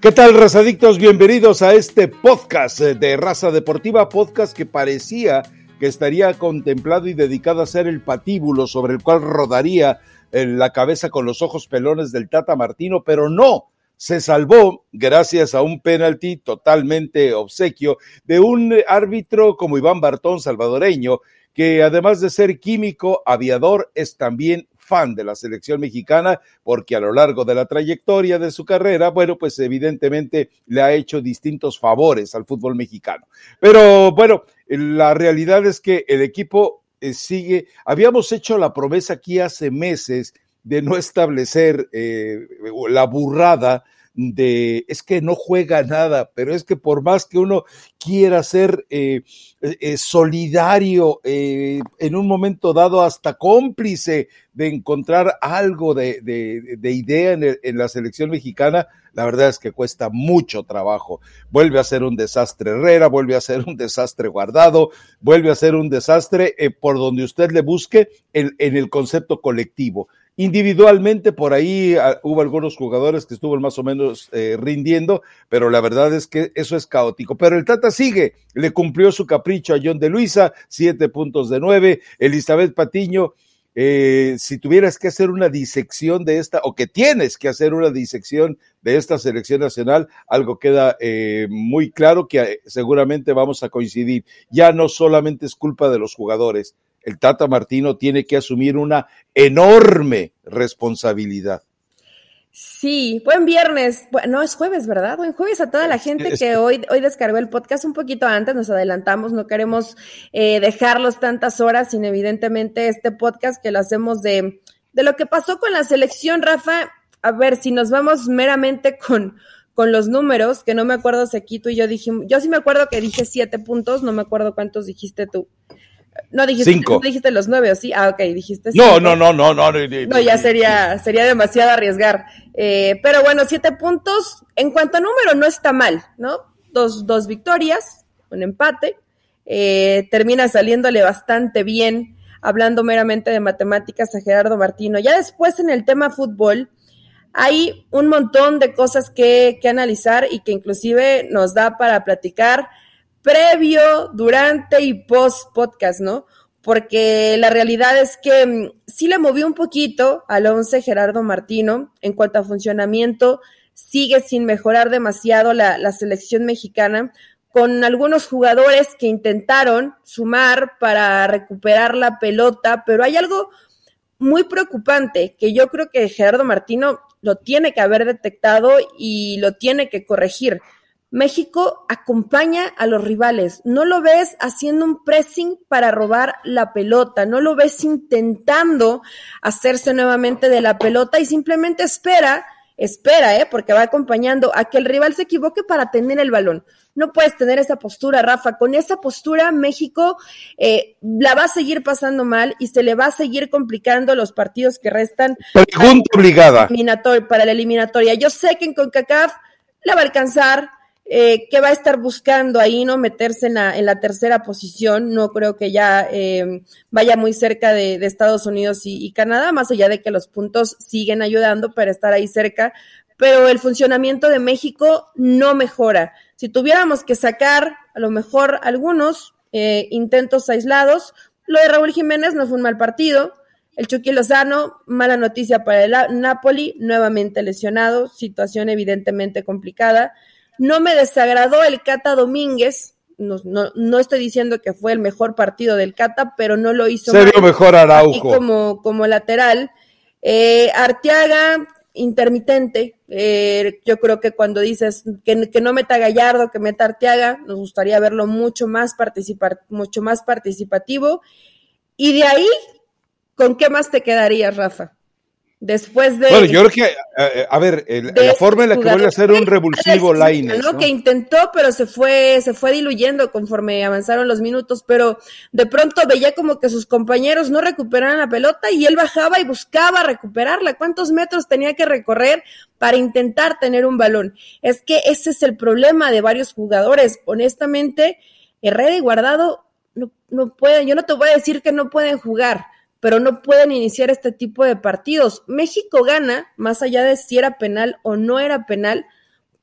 ¿Qué tal, razadictos? Bienvenidos a este podcast de Raza Deportiva, podcast que parecía que estaría contemplado y dedicado a ser el patíbulo sobre el cual rodaría la cabeza con los ojos pelones del Tata Martino, pero no, se salvó gracias a un penalti totalmente obsequio de un árbitro como Iván Bartón salvadoreño, que además de ser químico, aviador, es también fan de la selección mexicana porque a lo largo de la trayectoria de su carrera, bueno, pues evidentemente le ha hecho distintos favores al fútbol mexicano. Pero bueno, la realidad es que el equipo eh, sigue, habíamos hecho la promesa aquí hace meses de no establecer eh, la burrada de, es que no juega nada, pero es que por más que uno quiera ser eh, eh, solidario eh, en un momento dado, hasta cómplice de encontrar algo de, de, idea en, la selección mexicana, la verdad es que cuesta mucho trabajo. Vuelve a ser un desastre Herrera, vuelve a ser un desastre guardado, vuelve a ser un desastre por donde usted le busque en el concepto colectivo. Individualmente por ahí ah, hubo algunos jugadores que estuvo más o menos eh, rindiendo, pero la verdad es que eso es caótico. Pero el Tata sigue, le cumplió su capricho a John de Luisa, siete puntos de nueve. Elizabeth Patiño, eh, si tuvieras que hacer una disección de esta, o que tienes que hacer una disección de esta selección nacional, algo queda eh, muy claro que seguramente vamos a coincidir. Ya no solamente es culpa de los jugadores, el Tata Martino tiene que asumir una enorme responsabilidad. Sí, buen viernes. No, es jueves, ¿verdad? Buen jueves a toda la gente que hoy, hoy descargó el podcast un poquito antes, nos adelantamos, no queremos eh, dejarlos tantas horas, sin evidentemente este podcast que lo hacemos de, de lo que pasó con la selección, Rafa. A ver, si nos vamos meramente con, con los números, que no me acuerdo si aquí tú y yo dijimos, yo sí me acuerdo que dije siete puntos, no me acuerdo cuántos dijiste tú. No dijiste, cinco. dijiste los nueve, ¿o sí? Ah, ok, dijiste No, no, no, no, no. No, ya sería, sería demasiado arriesgar. Eh, pero bueno, siete puntos. En cuanto a número, no está mal, ¿no? Dos, dos victorias, un empate. Eh, termina saliéndole bastante bien, hablando meramente de matemáticas a Gerardo Martino. Ya después en el tema fútbol, hay un montón de cosas que, que analizar y que inclusive nos da para platicar previo, durante y post podcast, ¿no? Porque la realidad es que mm, sí le movió un poquito al 11 Gerardo Martino en cuanto a funcionamiento, sigue sin mejorar demasiado la, la selección mexicana, con algunos jugadores que intentaron sumar para recuperar la pelota, pero hay algo muy preocupante que yo creo que Gerardo Martino lo tiene que haber detectado y lo tiene que corregir. México acompaña a los rivales. No lo ves haciendo un pressing para robar la pelota, no lo ves intentando hacerse nuevamente de la pelota y simplemente espera, espera, ¿eh? porque va acompañando a que el rival se equivoque para tener el balón. No puedes tener esa postura, Rafa. Con esa postura, México eh, la va a seguir pasando mal y se le va a seguir complicando los partidos que restan. Pregunta obligada. Para la eliminatoria. Yo sé que en CONCACAF la va a alcanzar, eh, que va a estar buscando ahí, ¿no? Meterse en la, en la tercera posición. No creo que ya eh, vaya muy cerca de, Estados Unidos y, Canadá, más allá de que los puntos siguen ayudando para estar ahí cerca. Pero el funcionamiento de México no mejora. Si tuviéramos que sacar a lo mejor algunos eh, intentos aislados, lo de Raúl Jiménez no fue un mal partido. El Chucky Lozano, mala noticia para el Napoli, nuevamente lesionado, situación evidentemente complicada. No me desagradó el Cata Domínguez. No, no, estoy diciendo que fue el mejor partido del Cata, pero no lo hizo. Se vio mejor Araujo. Como, como lateral. Eh, Arteaga, intermitente. Eh, yo creo que cuando dices que, que, no meta Gallardo, que meta Arteaga, nos gustaría verlo mucho más, participar, mucho más participativo. Y de ahí, ¿con qué más te quedarías, Rafa? Después de. Bueno, yo creo que, eh, a, ver, la forma en la que vuelve a ser un revulsivo line. ¿no? Que intentó, pero se fue, se fue diluyendo conforme avanzaron los minutos, pero de pronto veía como que sus compañeros no recuperaban la pelota y él bajaba y buscaba recuperarla. ¿Cuántos metros tenía que recorrer para intentar tener un balón? Es que ese es el problema de varios jugadores. Honestamente, Herrera y Guardado no, no pueden, yo no te voy a decir que no pueden jugar pero no pueden iniciar este tipo de partidos. México gana, más allá de si era penal o no era penal,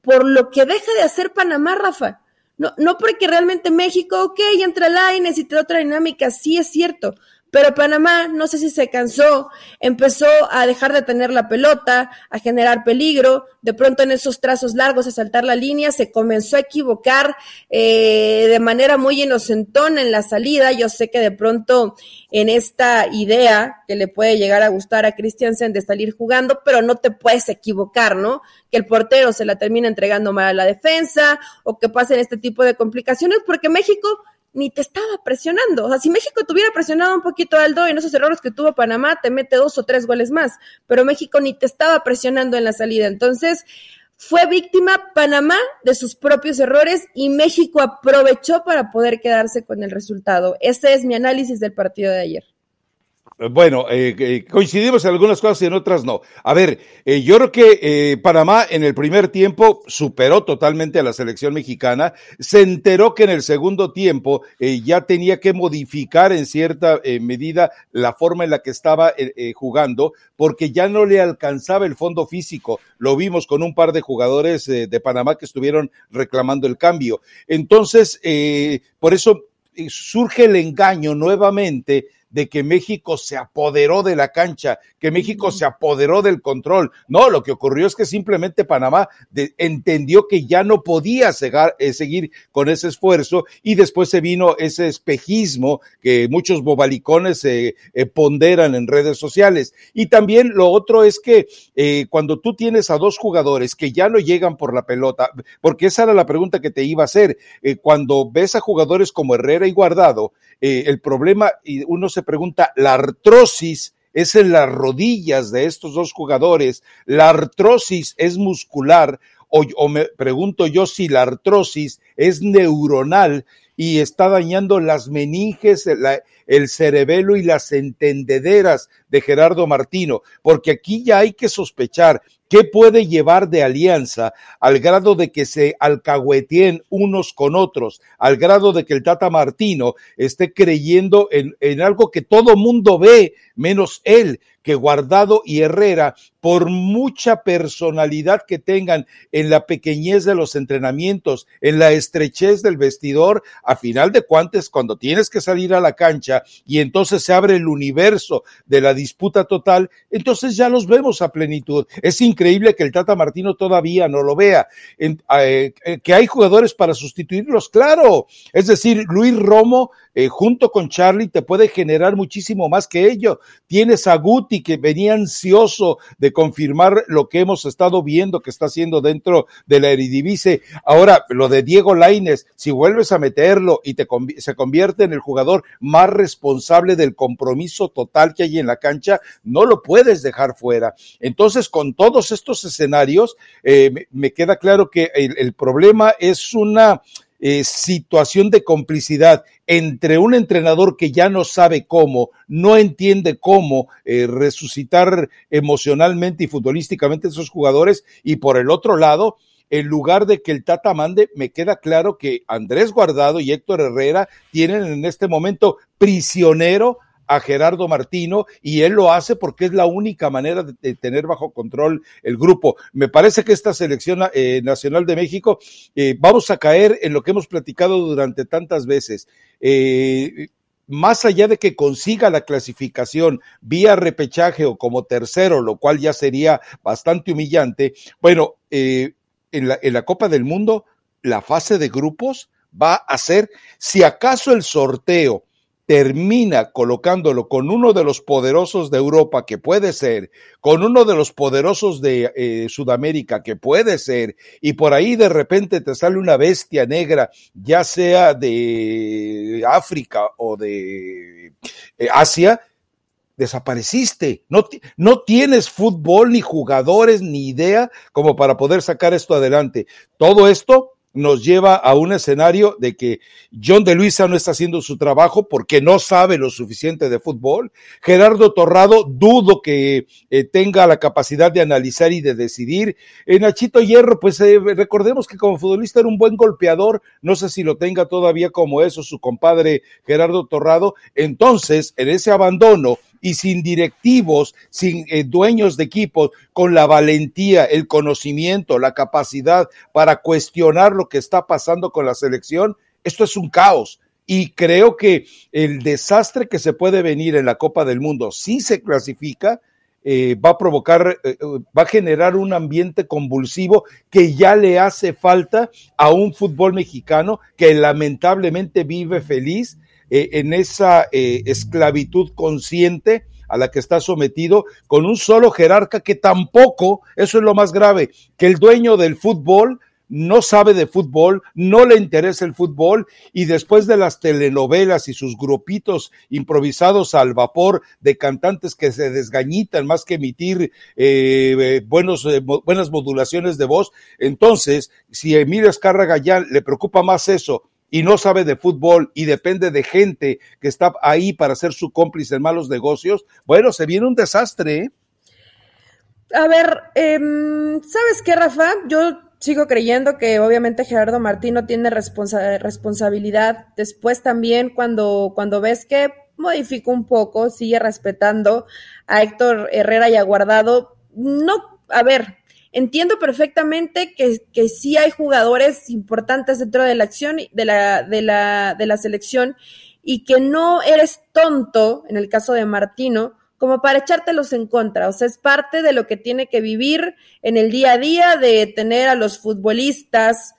por lo que deja de hacer Panamá, Rafa. No, no porque realmente México, ok, entra Laines y te otra dinámica, sí es cierto, pero Panamá, no sé si se cansó, empezó a dejar de tener la pelota, a generar peligro, de pronto en esos trazos largos a saltar la línea, se comenzó a equivocar eh, de manera muy inocentona en la salida. Yo sé que de pronto en esta idea que le puede llegar a gustar a Christiansen de salir jugando, pero no te puedes equivocar, ¿no? Que el portero se la termina entregando mal a la defensa o que pasen este tipo de complicaciones, porque México ni te estaba presionando. O sea, si México tuviera presionado un poquito Aldo en esos errores que tuvo Panamá, te mete dos o tres goles más. Pero México ni te estaba presionando en la salida. Entonces, fue víctima Panamá de sus propios errores y México aprovechó para poder quedarse con el resultado. Ese es mi análisis del partido de ayer. Bueno, eh, eh, coincidimos en algunas cosas y en otras no. A ver, eh, yo creo que Panamá en el primer tiempo superó totalmente a la selección mexicana, se enteró que en el segundo tiempo ya tenía que modificar en cierta medida la forma en la que estaba jugando, porque ya no le alcanzaba el fondo físico. Lo vimos con un par de jugadores de Panamá que estuvieron reclamando el cambio. Entonces, por eso surge el engaño nuevamente de que México se apoderó de la cancha, que México se apoderó del control. No, lo que ocurrió es que simplemente Panamá entendió que ya no podía eh, seguir con ese esfuerzo y después se vino ese espejismo que muchos bobalicones se eh, ponderan en redes sociales. Y también lo otro es que eh, cuando tú tienes a dos jugadores que ya no llegan por la pelota, porque esa era la pregunta que te iba a hacer, cuando ves a jugadores como Herrera y Guardado, el problema, y uno se pregunta, la artrosis es en las rodillas de estos dos jugadores, la artrosis es muscular, o, me pregunto yo si la artrosis es neuronal y está dañando las meninges, el cerebelo y las entendederas de Gerardo Martino, porque aquí ya hay que sospechar ¿Qué puede llevar de alianza al grado de que se alcahueteen unos con otros, al grado de que el Tata Martino esté creyendo en, en algo que todo mundo ve, menos él, que Guardado y Herrera, por mucha personalidad que tengan en la pequeñez de los entrenamientos, en la estrechez del vestidor, a final de cuentas, cuando tienes que salir a la cancha y entonces se abre el universo de la disputa total, entonces ya los vemos a plenitud. Es increíble que el Tata Martino todavía no lo vea. Eh, eh, que hay jugadores para sustituirlos, claro. Es decir, Luis Romo eh, junto con Charlie te puede generar muchísimo más que ello. Tienes a Guti que venía ansioso de confirmar lo que hemos estado viendo que está haciendo dentro de la Eredivisie. Ahora, lo de Diego Laines, si vuelves a meterlo y te se convierte en el jugador más responsable del compromiso total que hay en la cancha, no lo puedes dejar fuera. Entonces, con todos estos escenarios, eh, me, queda claro que el problema es una eh, situación de complicidad entre un entrenador que ya no sabe cómo, no entiende cómo eh, resucitar emocionalmente y futbolísticamente a esos jugadores, y por el otro lado, en lugar de que el Tata mande, me queda claro que Andrés Guardado y Héctor Herrera tienen en este momento prisionero a Gerardo Martino y él lo hace porque es la única manera de, tener bajo control el grupo. Me parece que esta selección eh, nacional de México eh, vamos a caer en lo que hemos platicado durante tantas veces. Eh, más allá de que consiga la clasificación vía repechaje o como tercero, lo cual ya sería bastante humillante, bueno, en la, en la Copa del Mundo, la fase de grupos va a ser, si acaso el sorteo termina colocándolo con uno de los poderosos de Europa, que puede ser, con uno de los poderosos de eh, Sudamérica, que puede ser, y por ahí de repente te sale una bestia negra, ya sea de África o de eh, Asia, desapareciste. No, no tienes fútbol, ni jugadores, ni idea como para poder sacar esto adelante. Todo esto nos lleva a un escenario de que John de Luisa no está haciendo su trabajo porque no sabe lo suficiente de fútbol. Gerardo Torrado dudo que eh, tenga la capacidad de analizar y de decidir. En Nachito Hierro, pues eh, recordemos que como futbolista era un buen golpeador, no sé si lo tenga todavía como eso su compadre Gerardo Torrado. Entonces, en ese abandono y sin directivos, sin eh, dueños de equipos, con la valentía, el conocimiento, la capacidad para cuestionar lo que está pasando con la selección, esto es un caos. Y creo que el desastre que se puede venir en la Copa del Mundo, si se clasifica, eh, va a provocar, eh, va a generar un ambiente convulsivo que ya le hace falta a un fútbol mexicano que lamentablemente vive feliz eh, en esa esclavitud consciente a la que está sometido con un solo jerarca que tampoco, eso es lo más grave, que el dueño del fútbol no sabe de fútbol, no le interesa el fútbol y después de las telenovelas y sus grupitos improvisados al vapor de cantantes que se desgañitan más que emitir eh, eh, buenos, eh, buenas modulaciones de voz, entonces si Emilio Escárraga ya le preocupa más eso y no sabe de fútbol y depende de gente que está ahí para ser su cómplice en malos negocios, bueno, se viene un desastre. A ver, em, ¿sabes qué, Rafa? Yo sigo creyendo que obviamente Gerardo Martino tiene responsabilidad. Después también cuando, cuando ves que modificó un poco, sigue respetando a Héctor Herrera y a Guardado. No, a ver, entiendo perfectamente que, que sí hay jugadores importantes dentro de la acción, de la, de la, de la selección, y que no eres tonto, en el caso de Martino, como para echártelos en contra. O sea, es parte de lo que tiene que vivir en el día a día, de tener a los futbolistas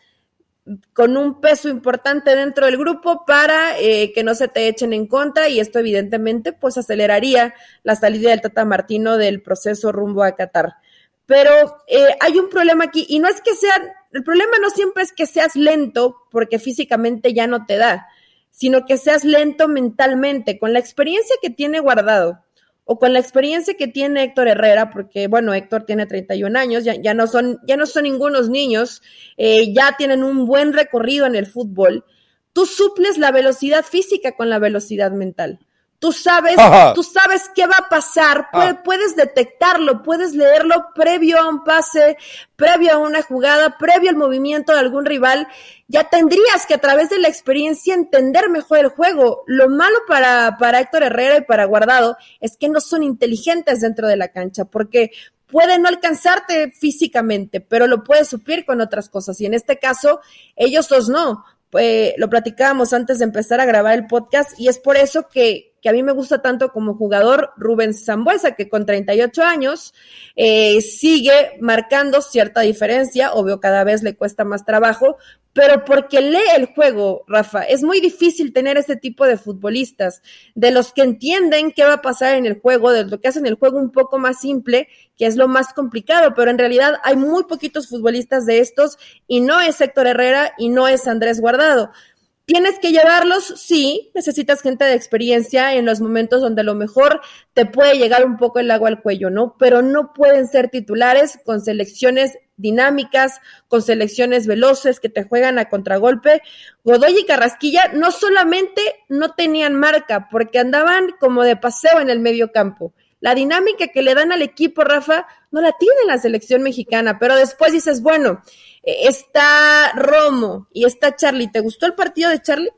con un peso importante dentro del grupo para eh, que no se te echen en contra y esto evidentemente pues aceleraría la salida del Tata Martino del proceso rumbo a Qatar. Pero eh, hay un problema aquí y no es que sea, el problema no siempre es que seas lento porque físicamente ya no te da, sino que seas lento mentalmente. Con la experiencia que tiene guardado, o con la experiencia que tiene Héctor Herrera, porque bueno, Héctor tiene 31 años, ya, ya no son, ya no son ningunos niños, eh, ya tienen un buen recorrido en el fútbol. Tú suples la velocidad física con la velocidad mental. Tú sabes, tú sabes qué va a pasar, ah. puedes detectarlo, puedes leerlo previo a un pase, previo a una jugada, previo al movimiento de algún rival. Ya tendrías que a través de la experiencia entender mejor el juego. Lo malo para, para Héctor Herrera y para Guardado es que no son inteligentes dentro de la cancha, porque puede no alcanzarte físicamente, pero lo puedes suplir con otras cosas. Y en este caso, ellos dos no. Eh, lo platicábamos antes de empezar a grabar el podcast y es por eso que, que a mí me gusta tanto como jugador Rubén Zambuesa, que con 38 años eh, sigue marcando cierta diferencia, obvio cada vez le cuesta más trabajo, pero porque lee el juego, Rafa. Es muy difícil tener ese tipo de futbolistas, de los que entienden qué va a pasar en el juego, de lo que hacen el juego un poco más simple, que es lo más complicado, pero en realidad hay muy poquitos futbolistas de estos y no es Héctor Herrera y no es Andrés Guardado. ¿Tienes que llevarlos? Sí, necesitas gente de experiencia en los momentos donde a lo mejor te puede llegar un poco el agua al cuello, ¿no? Pero no pueden ser titulares con selecciones dinámicas, con selecciones veloces que te juegan a contragolpe. Godoy y Carrasquilla no solamente no tenían marca, porque andaban como de paseo en el medio campo. La dinámica que le dan al equipo, Rafa, no la tiene la selección mexicana, pero después dices, bueno, eh, está Romo y está Charlie. ¿Te gustó el partido de Charlie?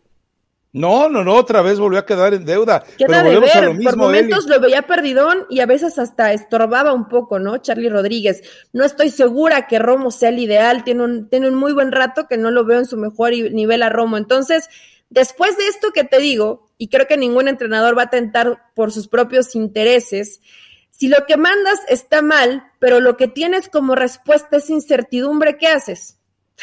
No, no, no, otra vez volvió a quedar en deuda. Queda pero de ver, a lo mismo, por momentos lo veía perdidón y a veces hasta estorbaba un poco, ¿no? Charlie Rodríguez. No estoy segura que Romo sea el ideal, tiene un, tiene un muy buen rato que no lo veo en su mejor nivel a Romo. Entonces, después de esto que te digo, y creo que ningún entrenador va a tentar por sus propios intereses, si lo que mandas está mal, pero lo que tienes como respuesta es incertidumbre, ¿qué haces?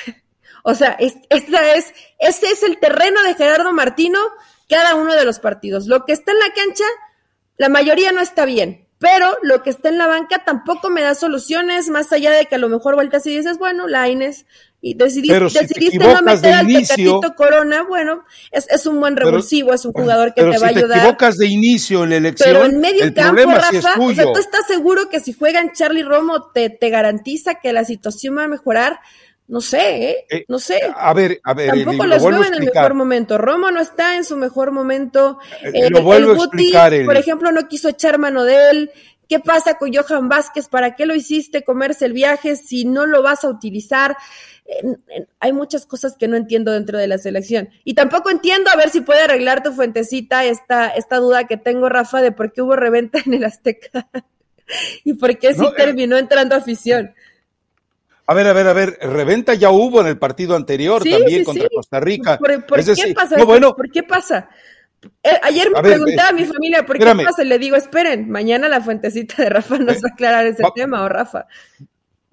o sea, es, esta es, ese es el terreno de Gerardo Martino cada uno de los partidos. Lo que está en la cancha, la mayoría no está bien, pero lo que está en la banca tampoco me da soluciones, más allá de que a lo mejor vueltas y dices, bueno, Laines, y decidiste, decidiste no meter al inicio, Corona, bueno, es, es un buen revulsivo, es un jugador que te va a ayudar. Te equivocas de inicio en la elección, pero en medio campo, Rafa, o sea, tú estás seguro que si juegan Charlie Romo te, te garantiza que la situación va a mejorar. No sé, ¿eh? eh no sé. A ver, a ver. Tampoco los veo en el mejor momento. Romo no está en su mejor momento. Eh, lo vuelvo a explicar. Por ejemplo, no quiso echar mano de él. ¿Qué pasa con Johan Vázquez? ¿Para qué lo hiciste comerse el viaje si no lo vas a utilizar? hay muchas cosas que no entiendo dentro de la selección. Y tampoco entiendo, a ver si puede arreglar tu fuentecita esta, esta duda que tengo, Rafa, de por qué hubo reventa en el Azteca y por qué sí eh, terminó entrando afición. A ver, a ver, a ver, reventa ya hubo en el partido anterior también contra Costa Rica. ¿Por, qué pasa ¿Por qué pasa? Ayer me pregunté a mi familia por qué pasa y le digo, esperen, mañana la fuentecita de Rafa nos va a aclarar ese tema, o Rafa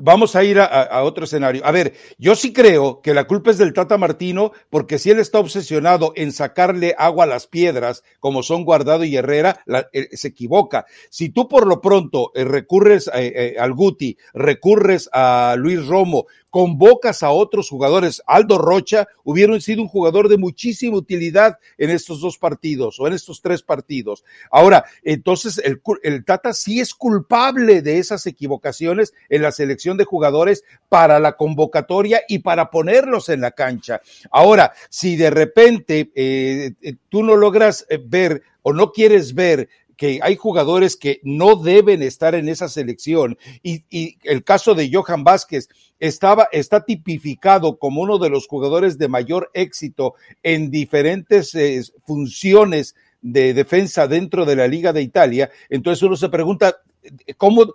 vamos a ir a, otro escenario. A ver, yo sí creo que la culpa es del Tata Martino, porque si él está obsesionado en sacarle agua a las piedras, como son Guardado y Herrera, eh, se equivoca. Si tú por lo pronto eh, recurres eh, al Guti, recurres a Luis Romo, convocas a otros jugadores. Aldo Rocha hubiera sido un jugador de muchísima utilidad en estos dos partidos o en estos tres partidos. Ahora, entonces el, el, Tata sí es culpable de esas equivocaciones en la selección de jugadores para la convocatoria y para ponerlos en la cancha. Ahora, si de repente eh, eh, tú no logras eh, ver o no quieres ver que hay jugadores que no deben estar en esa selección y, y, el caso de Johan Vázquez estaba, está tipificado como uno de los jugadores de mayor éxito en diferentes eh, funciones de defensa dentro de la Liga de Italia, entonces uno se pregunta, ¿Cómo,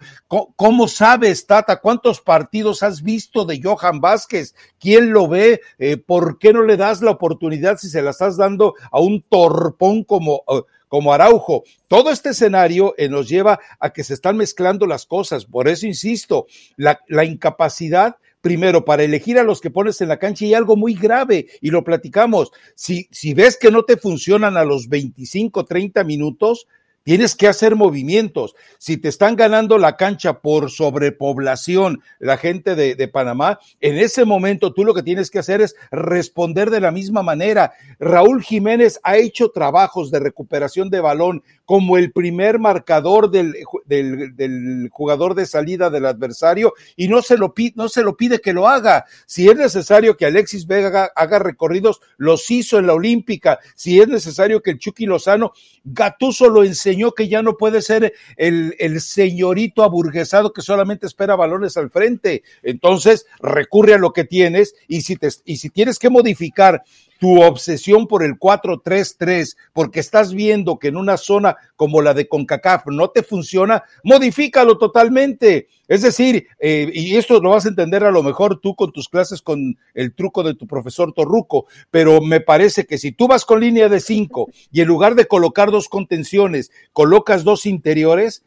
¿Cómo, sabes, Tata? ¿Cuántos partidos has visto de Johan Vázquez? ¿Quién lo ve? Eh, ¿Por qué no le das la oportunidad si se la estás dando a un torpón como, eh, como Araujo. Todo este escenario eh, nos lleva a que se están mezclando las cosas. Por eso insisto, la, incapacidad primero, para elegir a los que pones en la cancha y algo muy grave, y lo platicamos. Si, si ves que no te funcionan a los 25, 30 minutos, Tienes que hacer movimientos. Si te están ganando la cancha por sobrepoblación, la gente de, de, Panamá, en ese momento tú lo que tienes que hacer es responder de la misma manera. Raúl Jiménez ha hecho trabajos de recuperación de balón como el primer marcador del, del, jugador de salida del adversario y no se, lo pide, no se lo pide que lo haga. Si es necesario que Alexis Vega haga, recorridos, los hizo en la Olímpica. Si es necesario que el Chucky Lozano, Gatuso lo enseñó que ya no puede ser el, el señorito aburguesado que solamente espera balones al frente. Entonces, recurre a lo que tienes y si, te, y si tienes que modificar tu obsesión por el 4-3-3, porque estás viendo que en una zona como la de CONCACAF no te funciona, modifícalo totalmente. Es decir, eh, y esto lo vas a entender a lo mejor tú con tus clases con el truco de tu profesor Torruco, pero me parece que si tú vas con línea de 5 y en lugar de colocar dos contenciones, colocas dos interiores,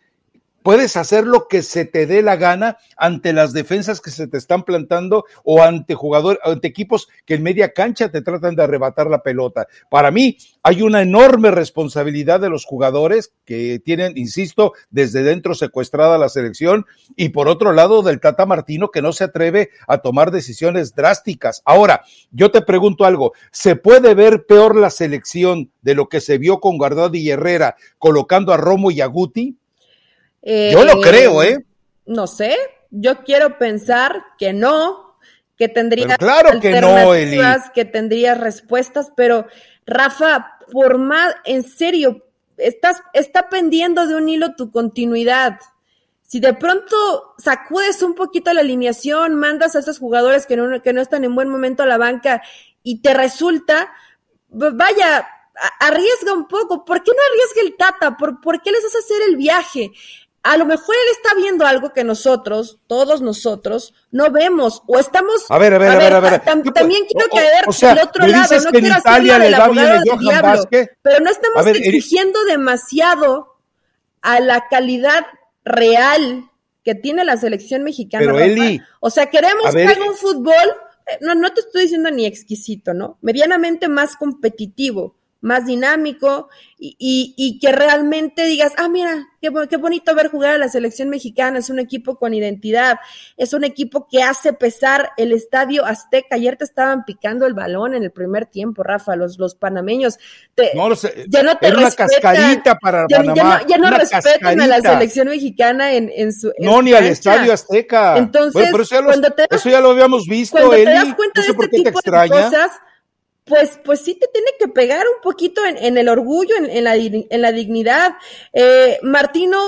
Puedes hacer lo que se te dé la gana ante las defensas que se te están plantando o ante jugadores, ante equipos que en media cancha te tratan de arrebatar la pelota. Para mí hay una enorme responsabilidad de los jugadores que tienen, insisto, desde dentro secuestrada la selección y por otro lado del Tata Martino que no se atreve a tomar decisiones drásticas. Ahora, yo te pregunto algo, ¿se puede ver peor la selección de lo que se vio con Guardado y Herrera colocando a Romo y a Guti? Yo lo creo, ¿eh? No sé, yo quiero pensar que no, que tendría claro que no, que tendría respuestas, pero Rafa, por más, en serio, estás, está pendiendo de un hilo tu continuidad. Si de pronto sacudes un poquito la alineación, mandas a esos jugadores que no, que no están en buen momento a la banca y te resulta, vaya, arriesga un poco. ¿Por qué no arriesga el Tata? ¿Por, ¿Por qué les hace hacer el viaje? A lo mejor él está viendo algo que nosotros, todos nosotros, no vemos o estamos. A ver, a ver, a ver, a ver. también quiero caer del otro lado, no quiero Italia le da bien a diablo, pero no estamos exigiendo demasiado a la calidad real que tiene la selección mexicana. Pero Eli, o sea, queremos que haga un fútbol, eh, no, no te estoy diciendo ni exquisito, ¿no? Medianamente más competitivo más dinámico y, y, que realmente digas, ah, mira, qué, qué, bonito ver jugar a la selección mexicana, es un equipo con identidad, es un equipo que hace pesar el estadio Azteca. Ayer te estaban picando el balón en el primer tiempo, Rafa, los, los panameños. Te, no, ya no te era una cascarita para ya, Panamá. Ya no, respetan a la selección mexicana en, en su. no, ni al estadio Azteca. Entonces, eso, ya lo habíamos visto, Eli. Te das cuenta de este tipo de cosas, pues, pues sí te tiene que pegar un poquito en, el orgullo, en, la, en la dignidad. Eh, Martino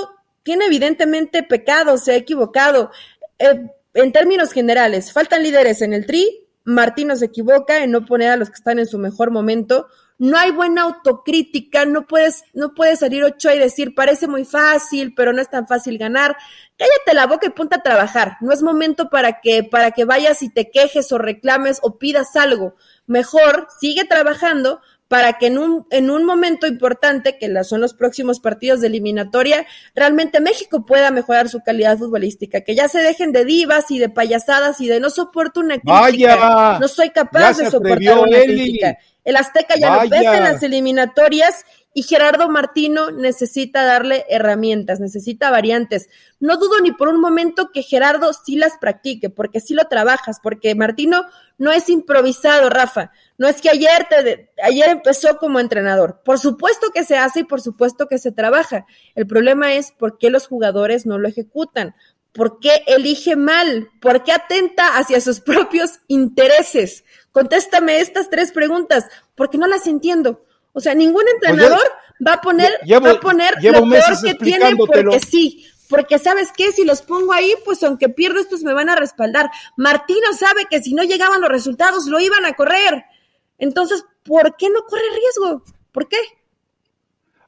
tiene evidentemente pecado, se ha equivocado. Eh, en términos generales, faltan líderes en el tri, Martino se equivoca en no poner a los que están en su mejor momento, no hay buena autocrítica, no puedes, no puedes salir ocho y decir, parece muy fácil, pero no es tan fácil ganar. Cállate la boca y ponte a trabajar. No es momento para que, para que vayas y te quejes o reclames o pidas algo. Mejor sigue trabajando para que en un, en un momento importante, que son los próximos partidos de eliminatoria, realmente México pueda mejorar su calidad futbolística, que ya se dejen de divas y de payasadas y de no soporto una crítica, no soy capaz de soportar una crítica. El Azteca ya no pesa en las eliminatorias y Gerardo Martino necesita darle herramientas, necesita variantes. No dudo ni por un momento que Gerardo sí las practique, porque sí lo trabajas, porque Martino no es improvisado, Rafa. No es que ayer, te, ayer empezó como entrenador. Por supuesto que se hace y por supuesto que se trabaja. El problema es por qué los jugadores no lo ejecutan. ¿Por qué elige mal? ¿Por qué atenta hacia sus propios intereses? Contéstame estas tres preguntas, porque no las entiendo. O sea, ningún pues entrenador va a poner, va a poner lo peor que tiene porque sí. Porque sabes qué, si los pongo ahí, pues aunque pierdo estos me van a respaldar. Martino sabe que si no llegaban los resultados lo iban a correr. Entonces, ¿por qué no corre riesgo? ¿Por qué?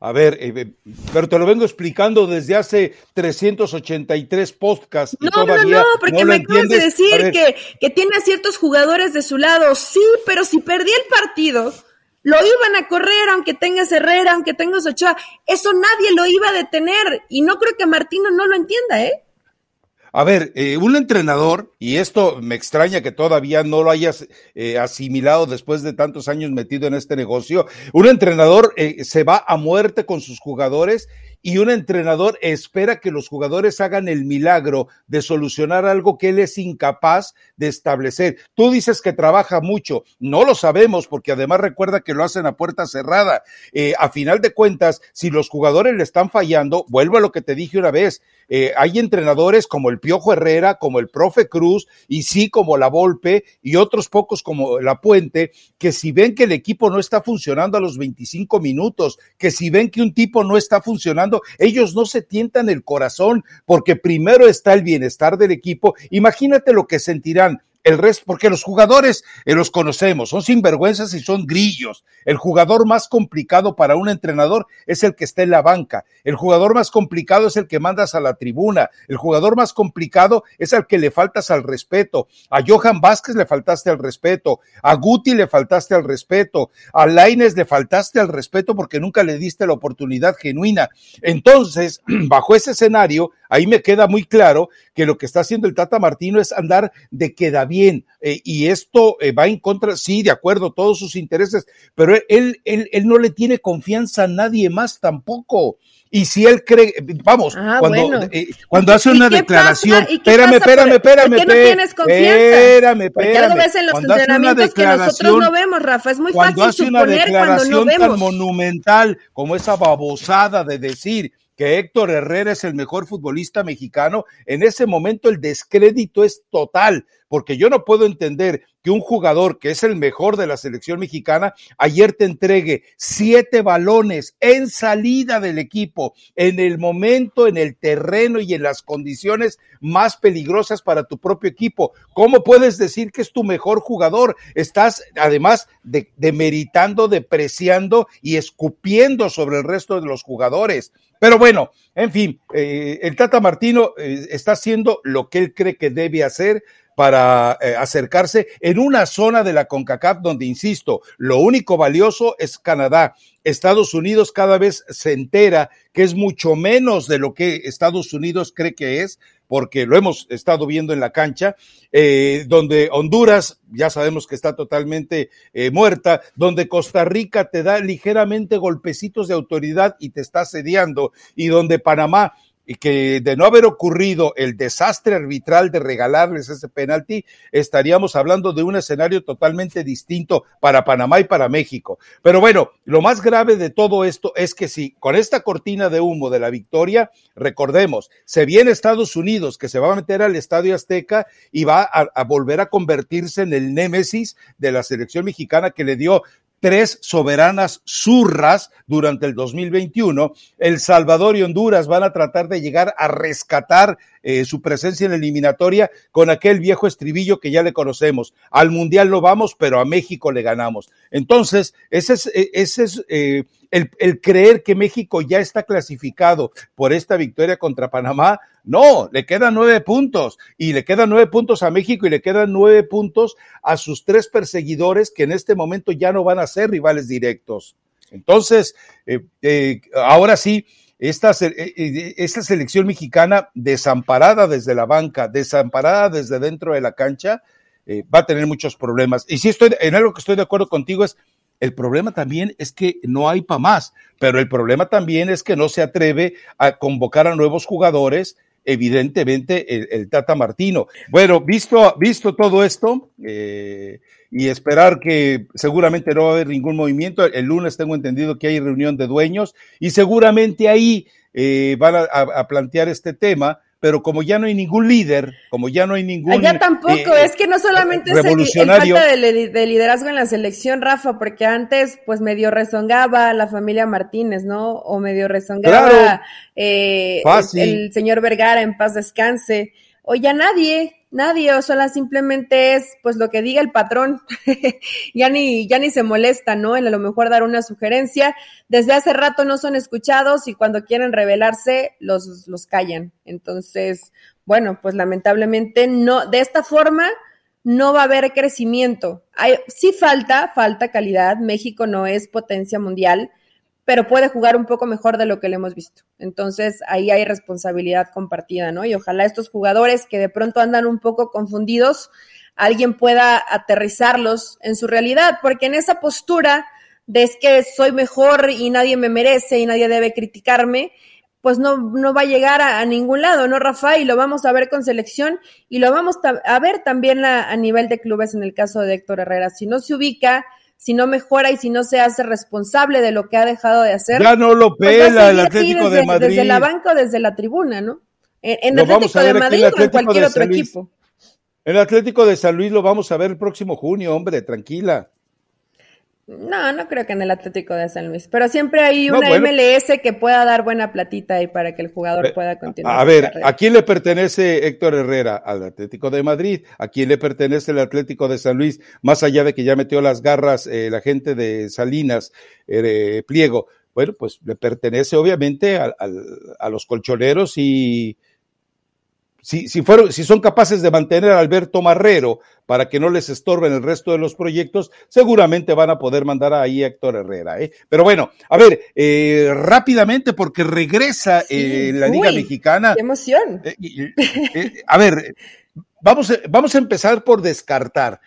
A ver, eh, pero te lo vengo explicando desde hace 383 podcasts. no, no, no, porque me acabas de decir que, que tiene a ciertos jugadores de su lado. Sí, pero si perdí el partido, lo iban a correr, aunque tengas Herrera, aunque tengas Ochoa. Eso nadie lo iba a detener. Y no creo que Martino no lo entienda, ¿eh? A ver, eh, un entrenador, y esto me extraña que todavía no lo hayas eh, asimilado después de tantos años metido en este negocio, un entrenador eh, se va a muerte con sus jugadores y un entrenador espera que los jugadores hagan el milagro de solucionar algo que él es incapaz de establecer. Tú dices que trabaja mucho, no lo sabemos porque además recuerda que lo hacen a puerta cerrada. Eh, a final de cuentas, si los jugadores le están fallando, vuelvo a lo que te dije una vez, eh, hay entrenadores como el Piojo Herrera, como el Profe Cruz, y sí como la Volpe, y otros pocos como la Puente, que si ven que el equipo no está funcionando a los 25 minutos, que si ven que un tipo no está funcionando, ellos no se tientan el corazón porque primero está el bienestar del equipo. Imagínate lo que sentirán el resto, porque los jugadores eh, los conocemos, son sinvergüenzas y son grillos. El jugador más complicado para un entrenador es el que está en la banca. El jugador más complicado es el que mandas a la tribuna. El jugador más complicado es al que le faltas al respeto. A Johan Vázquez le faltaste al respeto. A Guti le faltaste al respeto. A Laines le faltaste al respeto porque nunca le diste la oportunidad genuina. Entonces, bajo ese escenario, ahí me queda muy claro que lo que está haciendo el Tata Martino es andar de queda bien. Eh, y esto eh, va en contra, sí, de acuerdo, todos sus intereses, pero él, él, él no le tiene confianza a nadie más tampoco. Y si él cree, vamos, ah, cuando, eh, cuando hace una declaración, espérame, espérame, espérame, ¿Por qué no tienes confianza? Espérame, espérame. Porque algo ves en los entrenamientos que nosotros no vemos, Rafa, es muy cuando fácil hace una declaración tan monumental como esa babosada de decir que Héctor Herrera es el mejor futbolista mexicano, en ese momento el descrédito es total, porque yo no puedo entender que un jugador que es el mejor de la selección mexicana ayer te entregue siete balones en salida del equipo, en el momento, en el terreno y en las condiciones más peligrosas para tu propio equipo. ¿Cómo puedes decir que es tu mejor jugador? Estás además demeritando, depreciando y escupiendo sobre el resto de los jugadores. Pero bueno, en fin, eh, el Tata Martino eh, está haciendo lo que él cree que debe hacer para eh, acercarse en una zona de la CONCACAF donde, insisto, lo único valioso es Canadá. Estados Unidos cada vez se entera que es mucho menos de lo que Estados Unidos cree que es, porque lo hemos estado viendo en la cancha, eh, donde Honduras ya sabemos que está totalmente eh, muerta, donde Costa Rica te da ligeramente golpecitos de autoridad y te está asediando, y donde Panamá y que de no haber ocurrido el desastre arbitral de regalarles ese penalti, estaríamos hablando de un escenario totalmente distinto para Panamá y para México. Pero bueno, lo más grave de todo esto es que si con esta cortina de humo de la victoria, recordemos, se viene Estados Unidos que se va a meter al Estadio Azteca y va a, volver a convertirse en el némesis de la selección mexicana que le dio tres soberanas zurras durante el 2021. El Salvador y Honduras van a tratar de llegar a rescatar eh, su presencia en la eliminatoria con aquel viejo estribillo que ya le conocemos. Al Mundial no vamos, pero a México le ganamos. Entonces, ese es, eh, ese es eh, el, creer que México ya está clasificado por esta victoria contra Panamá. No, le quedan nueve puntos y le quedan nueve puntos a México y le quedan nueve puntos a sus tres perseguidores que en este momento ya no van a ser rivales directos. Entonces, eh, eh, ahora sí, esta, eh, esta selección mexicana desamparada desde la banca, desamparada desde dentro de la cancha, va a tener muchos problemas. Y si estoy en algo que estoy de acuerdo contigo es el problema también es que no hay para más, pero el problema también es que no se atreve a convocar a nuevos jugadores, evidentemente el, Tata Martino. Bueno, visto, visto todo esto eh, y esperar que seguramente no va a haber ningún movimiento, el lunes tengo entendido que hay reunión de dueños y seguramente ahí eh, van a plantear este tema pero como ya no hay ningún líder, como ya no hay ningún... Allá tampoco, eh, es que no solamente es el, falta de, liderazgo en la selección, Rafa, porque antes pues medio rezongaba la familia Martínez, ¿no? O medio rezongaba eh, el, señor Vergara en paz descanse, o ya nadie, nadie, o solo simplemente es pues lo que diga el patrón, ya ni, ya ni se molesta, ¿no? En a lo mejor dar una sugerencia, desde hace rato no son escuchados y cuando quieren rebelarse los, los callan. Entonces, bueno, pues lamentablemente no, de esta forma no va a haber crecimiento. Hay, sí falta, falta calidad, México no es potencia mundial, pero puede jugar un poco mejor de lo que le hemos visto. Entonces ahí hay responsabilidad compartida, ¿no? Y ojalá estos jugadores que de pronto andan un poco confundidos, alguien pueda aterrizarlos en su realidad, porque en esa postura de es que soy mejor y nadie me merece y nadie debe criticarme, pues no, no va a llegar a, ningún lado, ¿no, Rafa? Y lo vamos a ver con selección y lo vamos a ver también a nivel de clubes en el caso de Héctor Herrera. Si no se ubica, si no mejora y si no se hace responsable de lo que ha dejado de hacer. Ya no lo pues pela el Atlético de Madrid. Desde la banca o desde la tribuna, ¿no? En, el Atlético de Madrid o en cualquier otro equipo. El Atlético de San Luis lo vamos a ver el próximo junio, hombre, tranquila. No, no creo que en el Atlético de San Luis, pero siempre hay una MLS que pueda dar buena platita y para que el jugador pueda continuar. A ver, ¿a quién le pertenece Héctor Herrera? Al Atlético de Madrid. ¿A quién le pertenece el Atlético de San Luis? Más allá de que ya metió las garras eh, la gente de Salinas, eh, Pliego. Bueno, pues le pertenece obviamente a los colchoneros y, si, si, fueron, si son capaces de mantener a Alberto Marrero para que no les estorben el resto de los proyectos, seguramente van a poder mandar ahí a Héctor Herrera. ¿eh? Pero bueno, a ver, eh, rápidamente, porque regresa eh, la Liga Mexicana. ¡Qué emoción! Eh, a ver, vamos, vamos a empezar por descartar.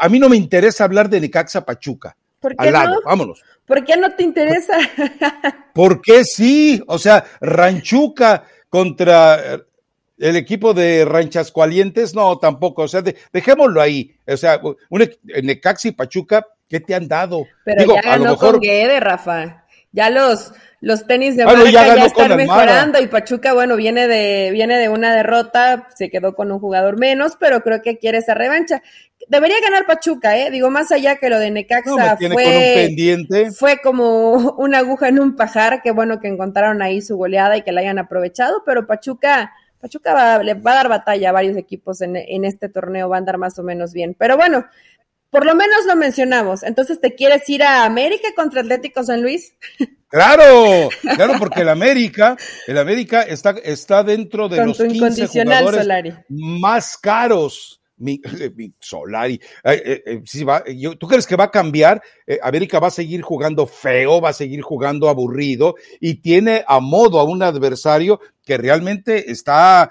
A mí no me interesa hablar de Necaxa Pachuca. ¿Por qué no? vámonos. ¿Por qué no te interesa? Porque sí, o sea, Ranchuca contra el equipo de Ranchas Cualientes, no, tampoco. O sea, dejémoslo ahí. O sea, un, Necaxi y Pachuca, ¿qué te han dado? Pero ya ganó a lo mejor... con Guede, Rafa. Ya los, los tenis de marca ya, están mejorando y Pachuca, bueno, viene de, viene de una derrota, se quedó con un jugador menos, pero creo que quiere esa revancha. Debería ganar Pachuca, ¿eh? Digo, más allá que lo de Necaxa fue, fue como una aguja en un pajar, que bueno que encontraron ahí su goleada y que la hayan aprovechado, pero Pachuca Pachuca va, le va a dar batalla a varios equipos en, este torneo, va a andar más o menos bien. Pero bueno, por lo menos lo mencionamos. Entonces, ¿te quieres ir a América contra Atlético San Luis? Claro, claro, porque el América, el América está, está dentro de los 15 jugadores más caros mi, Solari, eh, eh, va, ¿tú crees que va a cambiar? Eh, América va a seguir jugando feo, va a seguir jugando aburrido y tiene a modo a un adversario que realmente está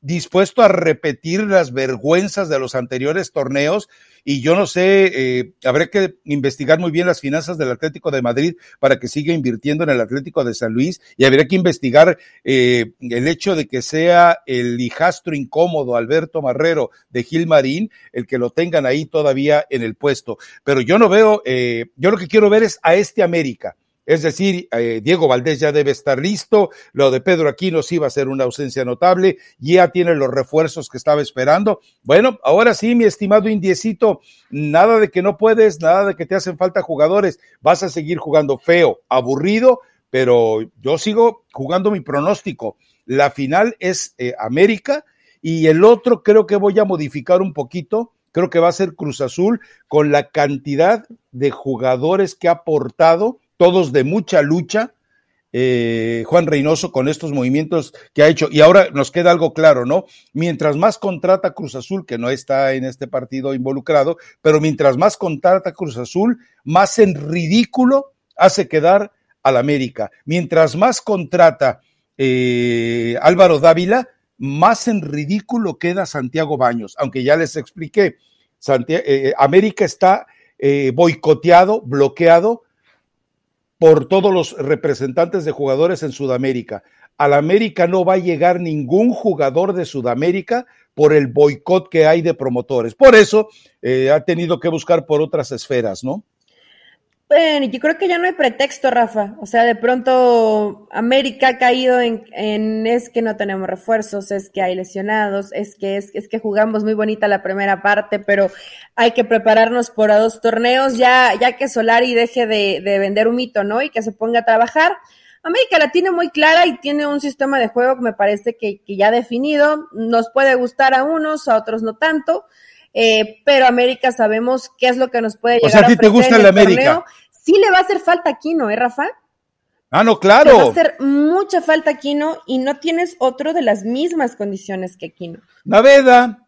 dispuesto a repetir las vergüenzas de los anteriores torneos y yo no sé, eh, habrá que investigar muy bien las finanzas del Atlético de Madrid para que siga invirtiendo en el Atlético de San Luis y habría que investigar eh, el hecho de que sea el hijastro incómodo Alberto Marrero de Gil Marín el que lo tengan ahí todavía en el puesto. Pero yo no veo, eh, yo lo que quiero ver es a este América Es decir, eh, Diego Valdés ya debe estar listo, lo de Pedro Aquino sí va a ser una ausencia notable, ya tiene los refuerzos que estaba esperando. Bueno, ahora sí, mi estimado Indiecito, nada de que no puedes, nada de que te hacen falta jugadores, vas a seguir jugando feo, aburrido, pero yo sigo jugando mi pronóstico. La final es eh, América y el otro creo que voy a modificar un poquito, creo que va a ser Cruz Azul con la cantidad de jugadores que ha aportado todos de mucha lucha. Eh, Juan Reynoso con estos movimientos que ha hecho. Y ahora nos queda algo claro, ¿no? Mientras más contrata Cruz Azul, que no está en este partido involucrado, pero mientras más contrata Cruz Azul, más en ridículo hace quedar al América. Mientras más contrata eh, Álvaro Dávila, más en ridículo queda Santiago Baños, aunque ya les expliqué, eh, América está boicoteado, bloqueado por todos los representantes de jugadores en Sudamérica. Al América no va a llegar ningún jugador de Sudamérica por el boicot que hay de promotores. Por eso eh, ha tenido que buscar por otras esferas, ¿no? Bueno, yo creo que ya no hay pretexto, Rafa. O sea, de pronto América ha caído en, es que no tenemos refuerzos, es que hay lesionados, es que es, que jugamos muy bonita la primera parte, pero hay que prepararnos por a dos torneos, ya, ya que Solari deje de, vender un mito, ¿no? Y que se ponga a trabajar. América la tiene muy clara y tiene un sistema de juego que me parece que, que ya definido. Nos puede gustar a unos, a otros no tanto eh, pero América sabemos qué es lo que nos puede llegar o sea, ¿a ti te gusta el América? Sí le va a hacer falta Aquino, ¿eh, Rafa? Ah, no, claro. Le va a hacer mucha falta Aquino y no tienes otro de las mismas condiciones que Aquino. Naveda.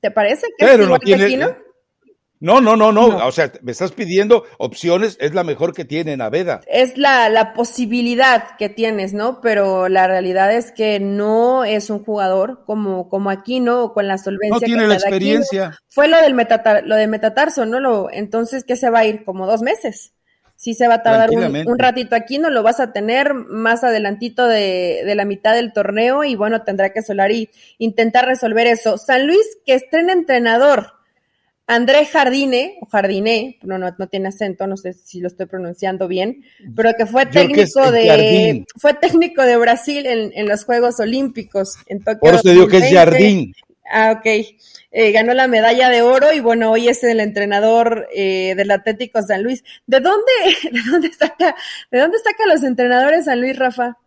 ¿Te parece que es igual que Aquino? No, no, no, no, O sea, me estás pidiendo opciones, es la mejor que tiene Naveda. Es la, la posibilidad que tienes, ¿no? Pero la realidad es que no es un jugador como, como Aquino o con la solvencia. No tiene la experiencia. Fue lo del metatar, lo de metatarso, ¿no? Lo, entonces, ¿qué se va a ir? Como dos meses. Sí se va a tardar un, un, ratito aquí, no lo vas a tener más adelantito de, de, la mitad del torneo y bueno, tendrá que solar y intentar resolver eso. San Luis, que estrena entrenador André Jardine, o Jardine, no, no, no tiene acento, no sé si lo estoy pronunciando bien, pero que fue técnico de fue técnico de Brasil en, en, los Juegos Olímpicos en Tokio. Por eso digo que es Jardín. Ah, ok. Eh, ganó la medalla de oro y bueno, hoy es el entrenador eh, del Atlético San Luis. ¿De dónde, de dónde saca, de dónde saca los entrenadores San Luis, Rafa?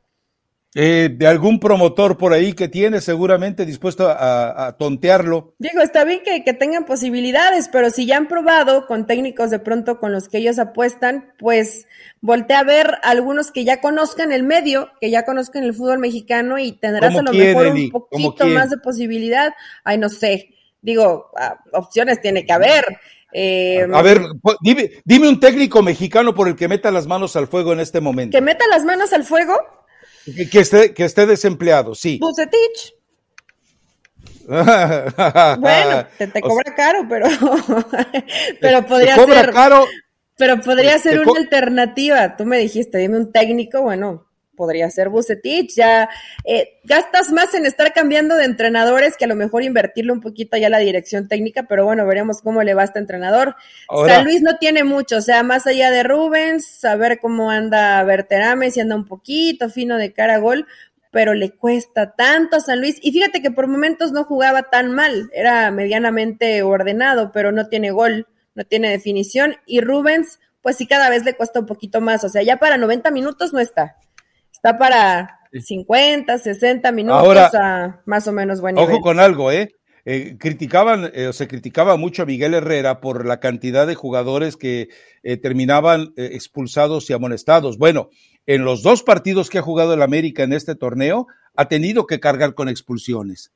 Eh, de algún promotor por ahí que tiene seguramente dispuesto a, tontearlo. Digo, está bien que, que, tengan posibilidades, pero si ya han probado con técnicos de pronto con los que ellos apuestan, pues voltea a ver algunos que ya conozcan el medio, que ya conozcan el fútbol mexicano y tendrás a lo mejor un poquito más de posibilidad. Ay, no sé. Digo, ah, opciones tiene que haber. Eh, a ver, dime, dime un técnico mexicano por el que meta las manos al fuego en este momento. ¿Que meta las manos al fuego? Que, esté, que esté desempleado, sí. Bucetich. bueno, te, cobra caro, pero, pero podría cobra ser. Caro, pero podría ser una alternativa. Tú me dijiste, dime un técnico, bueno, podría ser Bucetich, ya eh, gastas más en estar cambiando de entrenadores que a lo mejor invertirle un poquito ya la dirección técnica, pero bueno, veremos cómo le va a este entrenador. San Luis no tiene mucho, o sea, más allá de Rubens, saber cómo anda Berterame, si anda un poquito fino de cara a gol, pero le cuesta tanto a San Luis. Y fíjate que por momentos no jugaba tan mal, era medianamente ordenado, pero no tiene gol, no tiene definición. Y Rubens, pues sí, cada vez le cuesta un poquito más, o sea, ya para 90 minutos no está. Está para 50, 60 minutos a más o menos buen Ojo con algo, ¿eh? eh criticaban, eh, se criticaba mucho a Miguel Herrera por la cantidad de jugadores que eh, terminaban expulsados y amonestados. Bueno, en los dos partidos que ha jugado el América en este torneo, ha tenido que cargar con expulsiones.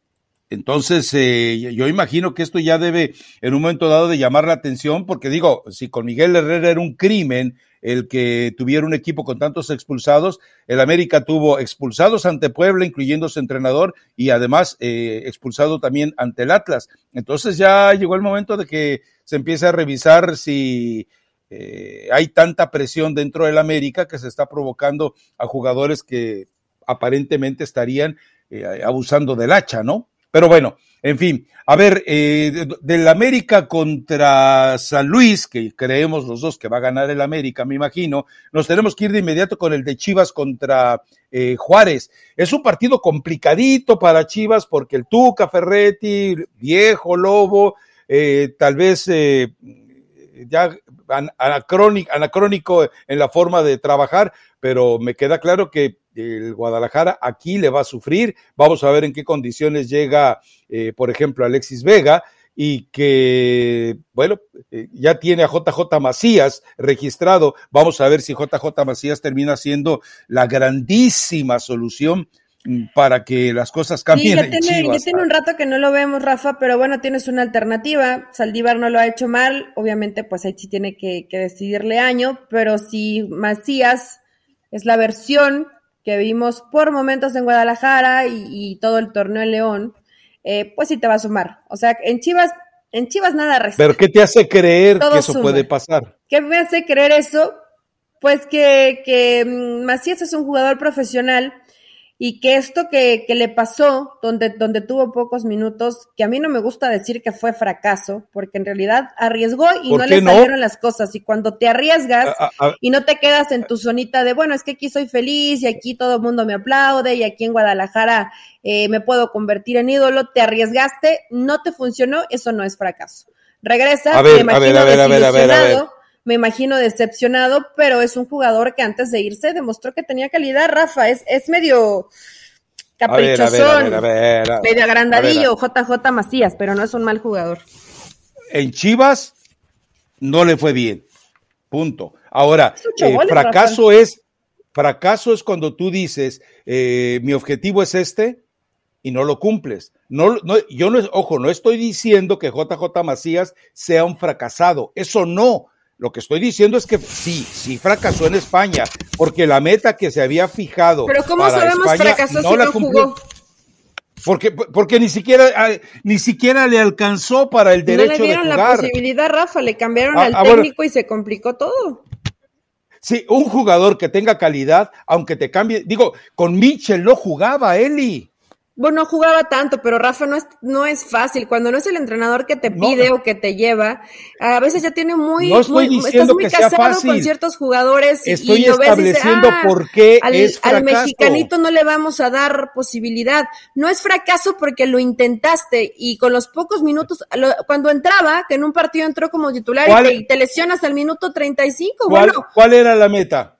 Entonces, yo imagino que esto ya debe en un momento dado de llamar la atención, porque digo, si con Miguel Herrera era un crimen el que tuviera un equipo con tantos expulsados. El América tuvo expulsados ante Puebla, incluyendo su entrenador, y además eh, expulsado también ante el Atlas. Entonces ya llegó el momento de que se empiece a revisar si eh, hay tanta presión dentro del América que se está provocando a jugadores que aparentemente estarían eh, abusando del hacha, ¿no? Pero bueno, en fin, a ver, eh, del América contra San Luis, que creemos los dos que va a ganar el América, me imagino, nos tenemos que ir de inmediato con el de Chivas contra eh, Juárez. Es un partido complicadito para Chivas porque el Tuca Ferretti, viejo lobo, eh, tal vez ya anacrónico en la forma de trabajar, pero me queda claro que el Guadalajara aquí le va a sufrir. Vamos a ver en qué condiciones llega, eh, por ejemplo, Alexis Vega y que, bueno, eh, ya tiene a JJ Macías registrado. Vamos a ver si JJ Macías termina siendo la grandísima solución mm, para que las cosas cambien. Sí, ya, tiene, ya tiene un rato que no lo vemos, Rafa, pero bueno, tienes una alternativa. Saldívar no lo ha hecho mal, obviamente, pues ahí sí tiene que, que decidirle año, pero si Macías es la versión que vimos por momentos en Guadalajara y, todo el torneo en León, eh, pues sí te va a sumar. O sea, en Chivas, en Chivas nada resta. Pero ¿qué te hace creer que eso puede pasar? ¿Qué me hace creer eso? Pues que, que mm, Macías es un jugador profesional y que esto que, que, le pasó, donde, donde tuvo pocos minutos, que a mí no me gusta decir que fue fracaso, porque en realidad arriesgó y no le salieron las cosas. Y cuando te arriesgas y no te quedas en tu zonita de, bueno, es que aquí soy feliz y aquí todo el mundo me aplaude y aquí en Guadalajara eh, me puedo convertir en ídolo, te arriesgaste, no te funcionó, eso no es fracaso. Regresas, me imagino a ver, a ver, a ver, me imagino decepcionado, pero es un jugador que antes de irse demostró que tenía calidad, Rafa, es, es medio caprichosón, medio agrandadillo, JJ Macías, pero no es un mal jugador. En Chivas no le fue bien, punto. Ahora, eh, fracaso es, fracaso es cuando tú dices, eh, mi objetivo es este, y no lo cumples. No, no, yo no, ojo, no estoy diciendo que JJ Macías sea un fracasado. Eso no. Lo que estoy diciendo es que sí, sí fracasó en España, porque la meta que se había fijado. Pero ¿cómo sabemos fracasó no si no jugó? Porque, porque ni siquiera ah, ni siquiera le alcanzó para el derecho de jugar. No le dieron la posibilidad, Rafa, le cambiaron ah, al técnico y se complicó todo. Sí, un jugador que tenga calidad, aunque te cambie, digo, con Mitchell no jugaba Eli. Bueno, no jugaba tanto, pero Rafa no es, no es fácil. Cuando no es el entrenador que te pide o que te lleva, a veces ya tiene muy, no estoy muy estás muy casado con ciertos jugadores. Estoy y lo estableciendo ves por qué al, es fracaso. Al mexicanito no le vamos a dar posibilidad. No es fracaso porque lo intentaste y con los pocos minutos, cuando entraba, que en un partido entró como titular y te, y te, lesionas al minuto 35, ¿Cuál, bueno. ¿Cuál era la meta?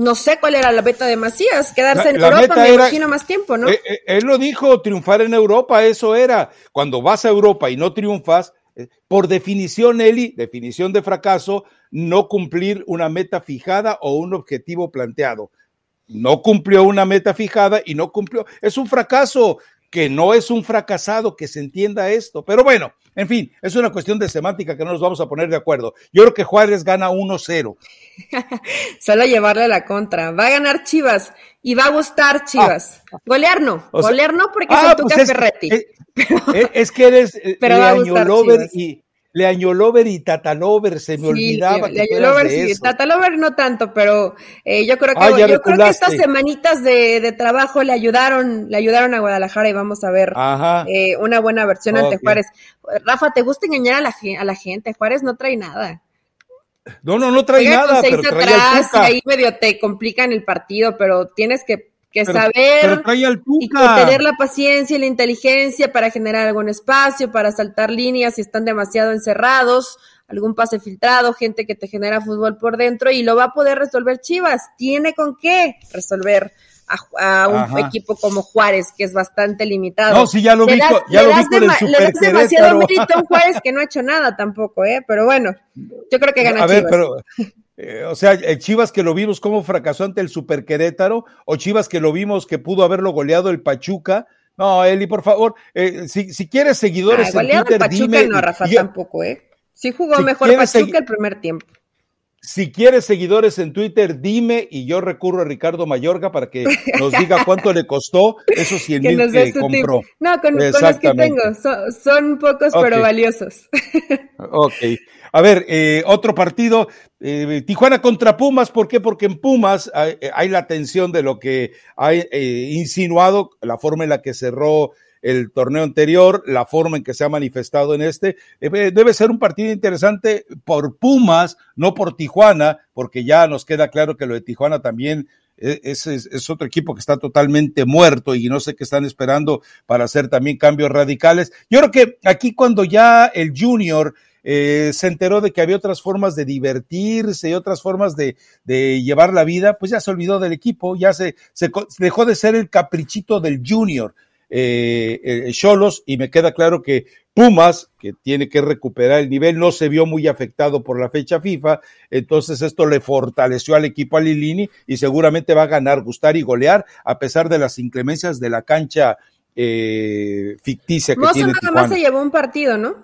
No sé cuál era la meta de Macías, quedarse en Europa, me imagino más tiempo, ¿no? Eh, eh, él lo dijo, triunfar en Europa, eso era. Cuando vas a Europa y no triunfas, eh, por definición, Eli, definición de fracaso, no cumplir una meta fijada o un objetivo planteado. No cumplió una meta fijada y no cumplió. Es un fracaso que no es un fracasado, que se entienda esto. Pero bueno, en fin, es una cuestión de semántica que no nos vamos a poner de acuerdo. Yo creo que Juárez gana 1-0. Solo llevarle la contra. Va a ganar Chivas y va a gustar Chivas. Ah, golear no, golear no porque ah, es el pues Ferretti. Es, que eres eh, Pero va a gustar y Leañolover y Tatalover, se me olvidaba. que sí, Tatalover no tanto, pero eh, yo creo que ah, yo creo que estas semanitas de, de, trabajo le ayudaron, le ayudaron a Guadalajara y vamos a ver eh, una buena versión ante Juárez. Rafa, ¿te gusta engañar a la, a la gente? Juárez no trae nada. No, no, no trae nada. Pero atrás, ahí medio te complican el partido, pero tienes que que saber y tener la paciencia y la inteligencia para generar algún espacio, para saltar líneas si están demasiado encerrados, algún pase filtrado, gente que te genera fútbol por dentro y lo va a poder resolver Chivas. Tiene con qué resolver a, un equipo como Juárez, que es bastante limitado. No, sí, ya lo vi, ya lo vi con el Le das demasiado mérito a un Juárez que no ha hecho nada tampoco, ¿eh? Pero bueno, yo creo que gana a Ver, pero eh, o sea, el Chivas que lo vimos como fracasó ante el Super Querétaro, o Chivas que lo vimos que pudo haberlo goleado el Pachuca. No, Eli, por favor, eh, si, si, quieres seguidores ah, en Twitter, Pachuca no, Rafa, tampoco, ¿eh? Sí jugó mejor Pachuca el primer tiempo. Si quieres seguidores en Twitter, dime y yo recurro a Ricardo Mayorga para que nos diga cuánto le costó esos 100 mil que compró. No, con, los que tengo, son, pocos pero valiosos. ok. A ver, eh, otro partido, eh, Tijuana contra Pumas, ¿por qué? Porque en Pumas hay, la tensión de lo que ha eh, insinuado, la forma en la que cerró el torneo anterior, la forma en que se ha manifestado en este. Eh, debe ser un partido interesante por Pumas, no por Tijuana, porque ya nos queda claro que lo de Tijuana también e, es, otro equipo que está totalmente muerto y no sé qué están esperando para hacer también cambios radicales. Yo creo que aquí cuando ya el junior eh, se enteró de que había otras formas de divertirse y otras formas de, llevar la vida, pues ya se olvidó del equipo, ya se dejó de ser el caprichito del junior. Eh, eh, Cholos y me queda claro que Pumas, que tiene que recuperar el nivel, no se vio muy afectado por la fecha FIFA, entonces esto le fortaleció al equipo a Lilini y seguramente va a ganar, gustar y golear a pesar de las inclemencias de la cancha eh, ficticia que tiene nada más se llevó un partido, ¿no?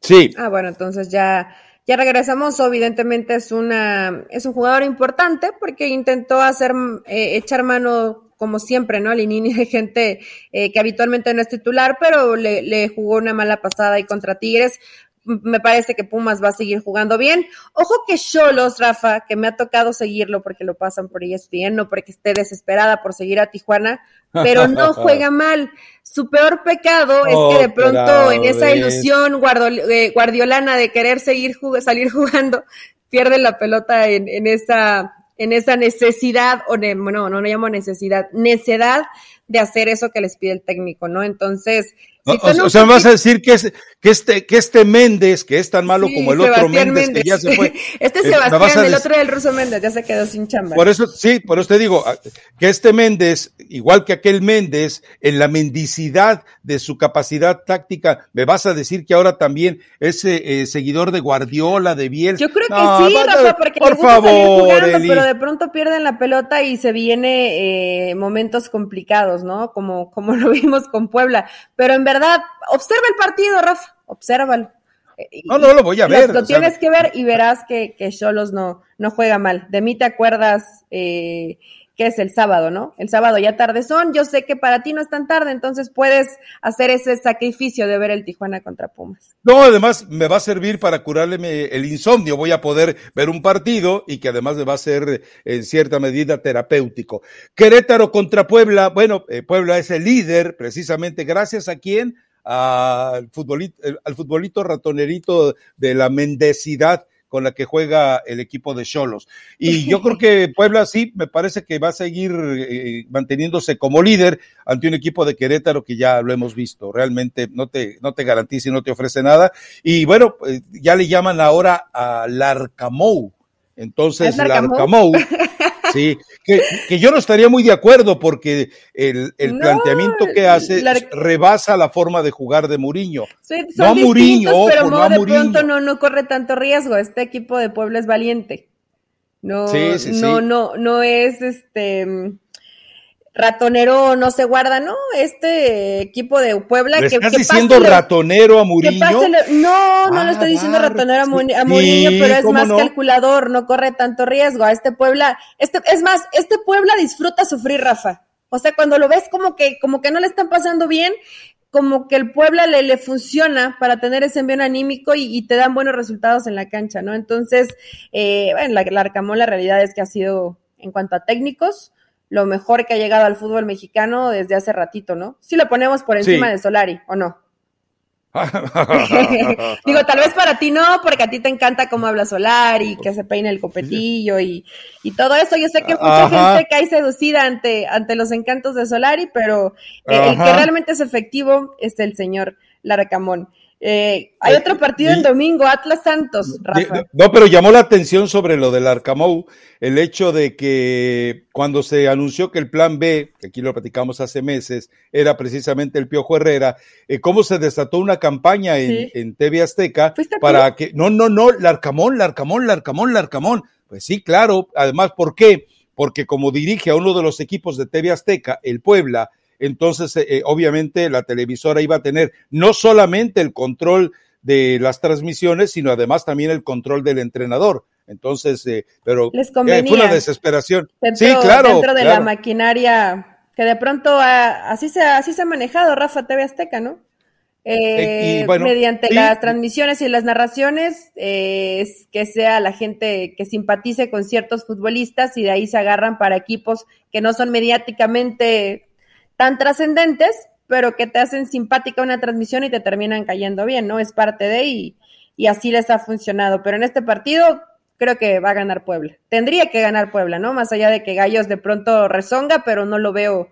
Sí. Ah, bueno, entonces ya ya regresamos, evidentemente es una es un jugador importante porque intentó hacer eh, echar mano como siempre, ¿no? Linini de gente eh, que habitualmente no es titular, pero le, le jugó una mala pasada ahí contra Tigres me parece que Pumas va a seguir jugando bien. Ojo que Cholos, Rafa, que me ha tocado seguirlo porque lo pasan por ESPN, no porque esté desesperada por seguir a Tijuana, pero no juega mal. Su peor pecado es que de pronto en esa ilusión eh, guardiolana de querer seguir salir jugando, pierde la pelota en, en esa en esa necesidad, o no, no, no llamo necesidad, necedad de hacer eso que les pide el técnico, ¿no? Entonces, o, sea, me vas a decir que, es, que, este, que este Méndez, que es tan malo como el otro Méndez, que ya se fue. este es eh, Sebastián, el otro del ruso Méndez, ya se quedó sin chamba. Por eso, sí, por eso te digo, ah, que este Méndez, igual que aquel Méndez, en la mendicidad de su capacidad táctica, me vas a decir que ahora también es eh, seguidor de Guardiola, de Biel. Yo creo que sí, Rafa, porque por favor, pero de pronto pierden la pelota y se viene eh, momentos complicados, ¿no? Como, como lo vimos con Puebla. Pero en verdad, observa el partido, Rafa, obsérvalo. No, no lo voy a ver. Lo, tienes que ver y verás que, que Cholos no, no juega mal. De mí te acuerdas eh, es el sábado, ¿no? El sábado ya tarde son. Yo sé que para ti no es tan tarde, entonces puedes hacer ese sacrificio de ver el Tijuana contra Pumas. No, además me va a servir para curarle el insomnio. Voy a poder ver un partido y que además me va a ser en cierta medida terapéutico. Querétaro contra Puebla. Bueno, eh, Puebla es el líder precisamente gracias a quién al futbolito, al futbolito ratonerito de la mendecidad con la que juega el equipo de Cholos. Y yo creo que Puebla sí, me parece que va a seguir eh, manteniéndose como líder ante un equipo de Querétaro que ya lo hemos visto. Realmente no te, no te garantiza y no te ofrece nada. Y bueno, pues, ya le llaman ahora a Larcamou. Entonces, Larcamou Sí, que, yo no estaría muy de acuerdo porque el, planteamiento que hace rebasa la forma de jugar de Muriño. no Muriño, pero no de pronto no, no corre tanto riesgo. Este equipo de Puebla es valiente. No, no, no, no es este ratonero no se guarda, ¿no? Este equipo de Puebla que estás diciendo ratonero a Muriño? no, no le estoy diciendo ah, ratonero a, Muriño, pero es más calculador, no corre tanto riesgo. A este Puebla, este, es más, este Puebla disfruta sufrir, Rafa. O sea, cuando lo ves como que, como que no le están pasando bien, como que el Puebla le, le funciona para tener ese envío anímico y, te dan buenos resultados en la cancha, ¿no? Entonces, eh, bueno, la, la Arcamón la realidad es que ha sido, en cuanto a técnicos, lo mejor que ha llegado al fútbol mexicano desde hace ratito, ¿no? Si lo ponemos por encima de Solari, ¿o no? Digo, tal vez para ti no, porque a ti te encanta cómo habla Solari, que se peina el copetillo y, y todo eso. Yo sé que mucha gente cae seducida ante, ante los encantos de Solari, pero el que realmente es efectivo es el señor Laracamón. Eh, hay otro partido el domingo, Atlas Santos, Rafa. No, pero llamó la atención sobre lo del Arcamou, el hecho de que cuando se anunció que el plan B, que aquí lo platicamos hace meses, era precisamente el Piojo Herrera, eh, cómo se desató una campaña en, en TV Azteca para que, no, no, no, Larcamón, Larcamón, Larcamón, Larcamón. Pues sí, claro, además, ¿por qué? Porque como dirige a uno de los equipos de TV Azteca, el Puebla, entonces eh, eh, obviamente la televisora iba a tener no solamente el control de las transmisiones, sino además también el control del entrenador. Entonces, eh, pero fue una desesperación. sí, claro. Dentro de la maquinaria que de pronto así, se, así se ha manejado Rafa TV Azteca, ¿no? mediante las transmisiones y las narraciones, es que sea la gente que simpatice con ciertos futbolistas y de ahí se agarran para equipos que no son mediáticamente tan trascendentes, pero que te hacen simpática una transmisión y te terminan cayendo bien, ¿no? Es parte de y, y así les ha funcionado. Pero en este partido creo que va a ganar Puebla. Tendría que ganar Puebla, ¿no? Más allá de que Gallos de pronto rezonga, pero no lo veo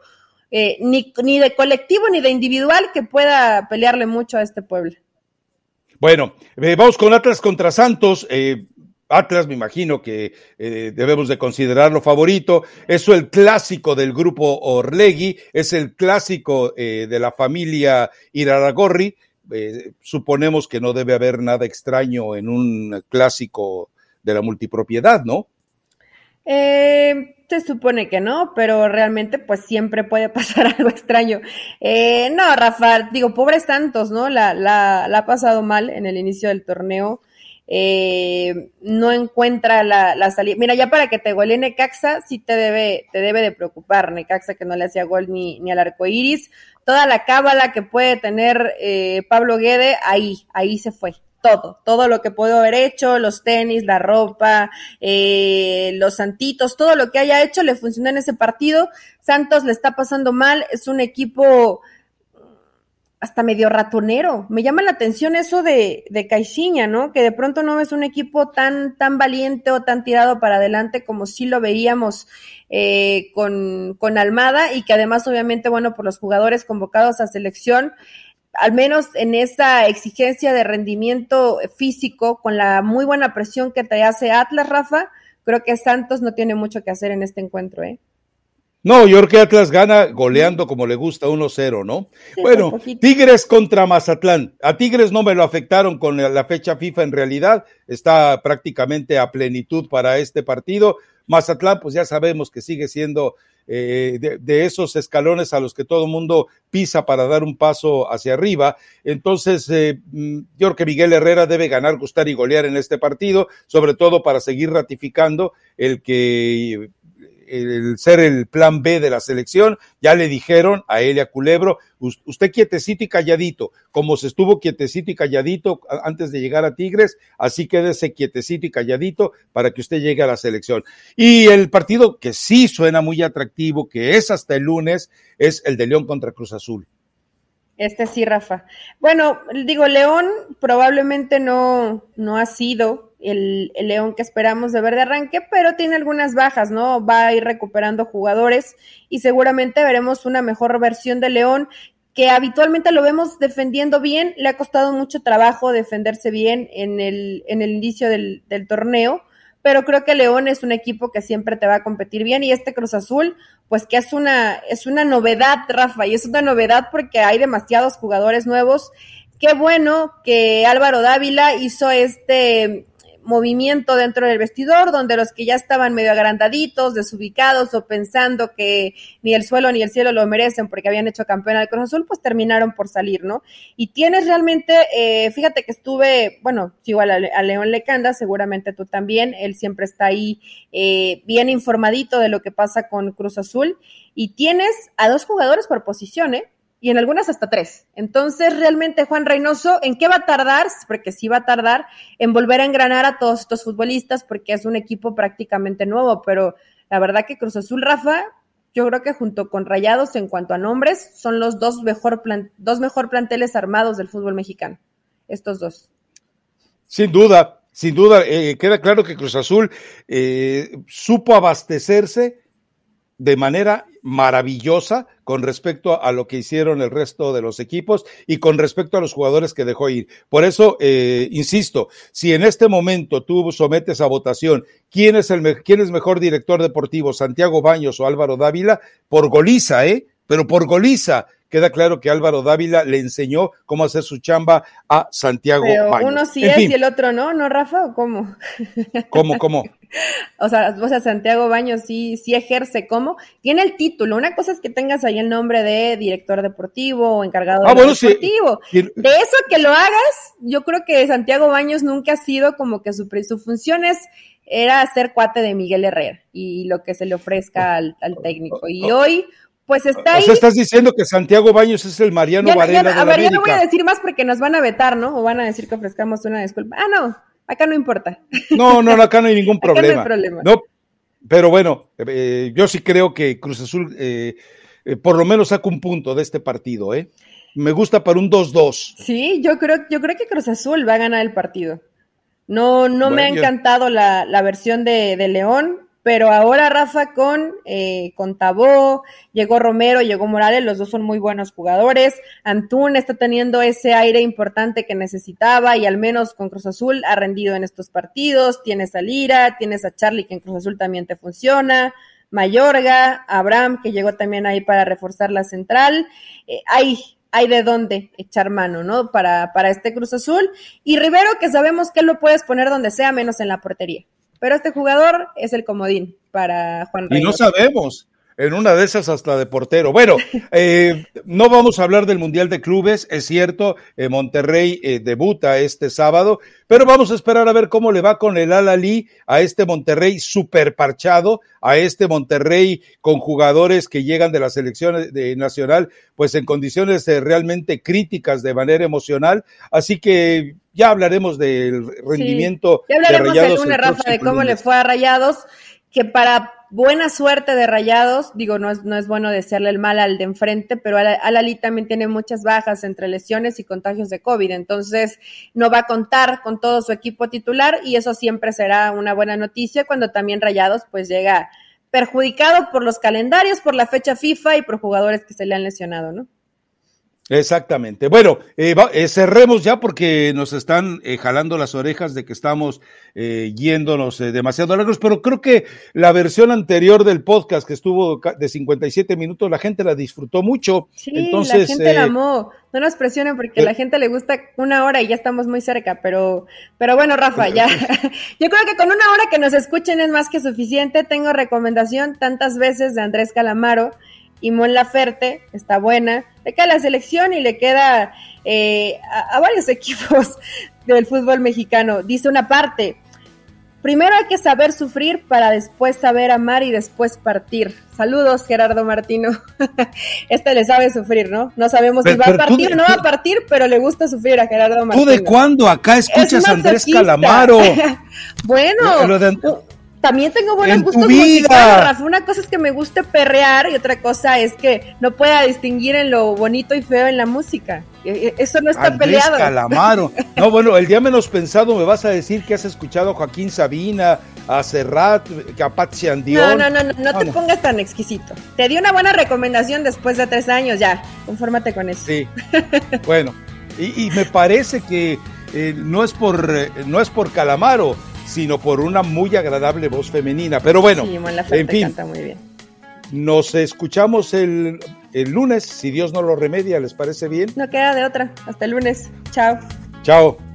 eh, ni, ni de colectivo ni de individual que pueda pelearle mucho a este Puebla. Bueno, eh, vamos con Atlas contra Santos. Eh, Atlas, me imagino que eh, debemos de considerarlo favorito. Es el clásico del grupo Orlegui, es el clásico eh, de la familia Iraragorri. Eh, suponemos que no debe haber nada extraño en un clásico de la multipropiedad, ¿no? Eh, se supone que no, pero realmente pues siempre puede pasar algo extraño. Eh, no, Rafa, digo, pobre Santos, ¿no? La ha pasado mal en el inicio del torneo eh, no encuentra la, la, salida. Mira, ya para que te golee Necaxa, sí te debe, te debe de preocupar. Necaxa que no le hacía gol ni, ni al arco iris. Toda la cábala que puede tener eh, Pablo Guede, ahí, ahí se fue. Todo, todo lo que puedo haber hecho, los tenis, la ropa, eh, los santitos, todo lo que haya hecho le funcionó en ese partido. Santos le está pasando mal, es un equipo hasta medio ratonero. Me llama la atención eso de, de Caixinha, ¿no? Que de pronto no es un equipo tan, tan valiente o tan tirado para adelante como sí lo veíamos eh, con, con Almada y que además obviamente, bueno, por los jugadores convocados a selección, al menos en esa exigencia de rendimiento físico, con la muy buena presión que te hace Atlas, Rafa, creo que Santos no tiene mucho que hacer en este encuentro, ¿eh? No, yo creo que Atlas gana goleando como le gusta 1-0, ¿no? Sí, bueno, Tigres contra Mazatlán. A Tigres no me lo afectaron con la fecha FIFA en realidad, está prácticamente a plenitud para este partido. Mazatlán, pues ya sabemos que sigue siendo eh, de, de, esos escalones a los que todo mundo pisa para dar un paso hacia arriba. Entonces, eh, yo creo que Miguel Herrera debe ganar, gustar y golear en este partido, sobre todo para seguir ratificando el que el ser el plan B de la selección, ya le dijeron a Elia Culebro, usted quietecito y calladito, como se estuvo quietecito y calladito antes de llegar a Tigres, así quédese quietecito y calladito para que usted llegue a la selección. Y el partido que sí suena muy atractivo, que es hasta el lunes, es el de León contra Cruz Azul. Este sí, Rafa. Bueno, digo, León probablemente no, no ha sido el, el, León que esperamos de ver de arranque, pero tiene algunas bajas, ¿no? Va a ir recuperando jugadores y seguramente veremos una mejor versión de León que habitualmente lo vemos defendiendo bien, le ha costado mucho trabajo defenderse bien en el, en el inicio del, del torneo, pero creo que León es un equipo que siempre te va a competir bien y este Cruz Azul, pues que es una, es una novedad, Rafa, y es una novedad porque hay demasiados jugadores nuevos. Qué bueno que Álvaro Dávila hizo este movimiento dentro del vestidor, donde los que ya estaban medio agrandaditos, desubicados o pensando que ni el suelo ni el cielo lo merecen porque habían hecho campeón al Cruz Azul, pues terminaron por salir, ¿no? Y tienes realmente, eh, fíjate que estuve, bueno, igual a, a, León Lecanda, seguramente tú también, él siempre está ahí eh, bien informadito de lo que pasa con Cruz Azul, y tienes a dos jugadores por posición, ¿eh? Y en algunas hasta tres. Entonces, realmente Juan Reynoso, ¿en qué va a tardar? Porque sí va a tardar en volver a engranar a todos estos futbolistas, porque es un equipo prácticamente nuevo, pero la verdad que Cruz Azul, Rafa, yo creo que junto con Rayados en cuanto a nombres, son los dos mejor, dos mejor planteles armados del fútbol mexicano, estos dos. Sin duda, sin duda, eh, queda claro que Cruz Azul eh, supo abastecerse de manera maravillosa con respecto a lo que hicieron el resto de los equipos y con respecto a los jugadores que dejó ir. Por eso, eh, insisto, si en este momento tú sometes a votación quién es el quién es mejor director deportivo, Santiago Baños o Álvaro Dávila, por goliza, ¿eh? Pero por goliza, queda claro que Álvaro Dávila le enseñó cómo hacer su chamba a Santiago Pero Baños. Uno sí en es fin. y el otro no, ¿no, Rafa? ¿O cómo? ¿Cómo, cómo? o sea, o sea, Santiago Baños sí, sí ejerce como, tiene el título, una cosa es que tengas ahí el nombre de director deportivo o encargado ah, de bueno, deportivo. Sí. De eso que lo hagas, yo creo que Santiago Baños nunca ha sido como que su, su función es era ser cuate de Miguel Herrera y lo que se le ofrezca al, al técnico. Y hoy, pues está ahí. O sea, estás diciendo que Santiago Baños es el Mariano ya, Varela ya, de A la ver, ya no América. voy a decir más porque nos van a vetar, ¿no? O van a decir que ofrezcamos una disculpa. Ah, no, acá no importa. No, no, acá no hay ningún problema. Acá no hay problema. No, pero bueno, eh, yo sí creo que Cruz Azul eh, eh, por lo menos saca un punto de este partido, ¿eh? Me gusta para un 2-2. Sí, yo creo, yo creo que Cruz Azul va a ganar el partido. No, no me ha encantado la, la versión de, de, León, pero ahora Rafa con, eh, con Tabó, llegó Romero, llegó Morales, los dos son muy buenos jugadores. Antún está teniendo ese aire importante que necesitaba y al menos con Cruz Azul ha rendido en estos partidos. Tienes a Lira, tienes a Charlie que en Cruz Azul también te funciona. Mayorga, Abraham, que llegó también ahí para reforzar la central. Eh, hay, hay de dónde echar mano, ¿no? Para, para este Cruz Azul. Y Rivero, que sabemos que lo puedes poner donde sea, menos en la portería. Pero este jugador es el comodín para Juan. Y no sabemos en una de esas hasta de portero. Bueno, eh, no vamos a hablar del Mundial de Clubes, es cierto, eh, Monterrey eh, debuta este sábado, pero vamos a esperar a ver cómo le va con el Alalí a este Monterrey super parchado, a este Monterrey con jugadores que llegan de la selección de, nacional, pues en condiciones realmente críticas de manera emocional, así que ya hablaremos del rendimiento ya hablaremos de Rayados. El Rafa, de cómo le fue a Rayados, que para buena suerte de Rayados, digo, no es, no es bueno desearle el mal al de enfrente, pero Alali también tiene muchas bajas entre lesiones y contagios de COVID, entonces no va a contar con todo su equipo titular y eso siempre será una buena noticia cuando también Rayados pues llega perjudicado por los calendarios, por la fecha FIFA y por jugadores que se le han lesionado, ¿no? Exactamente. Bueno, eh, eh, cerremos ya porque nos están eh, jalando las orejas de que estamos yéndonos demasiado largos, pero creo que la versión anterior del podcast que estuvo de 57 minutos, la gente la disfrutó mucho. Sí, Entonces, la gente la amó. No nos presionen porque a la gente le gusta una hora y ya estamos muy cerca, pero, pero bueno, Rafa, ya. Yo creo que con una hora que nos escuchen es más que suficiente. Tengo recomendación tantas veces de Andrés Calamaro y Mon Laferte, está buena, le queda la selección y le queda eh, a, varios equipos del fútbol mexicano. Dice una parte, primero hay que saber sufrir para después saber amar y después partir. Saludos, Gerardo Martino. este le sabe sufrir, ¿no? No sabemos si va a partir o no va a partir, pero le gusta sufrir a Gerardo Martino. ¿Tú de cuándo acá escuchas a Andrés Calamaro? bueno, también tengo buenos gustos musicales, Una cosa es que me guste perrear y otra cosa es que no pueda distinguir en lo bonito y feo en la música. E, e, eso no está Andrés peleado. Calamaro. No, bueno, el día menos pensado me vas a decir que has escuchado a Joaquín Sabina, a Serrat, a Patsy Andión. No, no, no, no, no te pongas tan exquisito. Te di una buena recomendación después de tres años, ya. Confórmate con eso. Sí. bueno, y, me parece que eh, no es por eh, no es por Calamaro sino por una muy agradable voz femenina. Pero bueno, en fin, muy bien. nos escuchamos el, el lunes, si Dios no lo remedia, ¿les parece bien? No queda de otra. Hasta el lunes. Chao. Chao.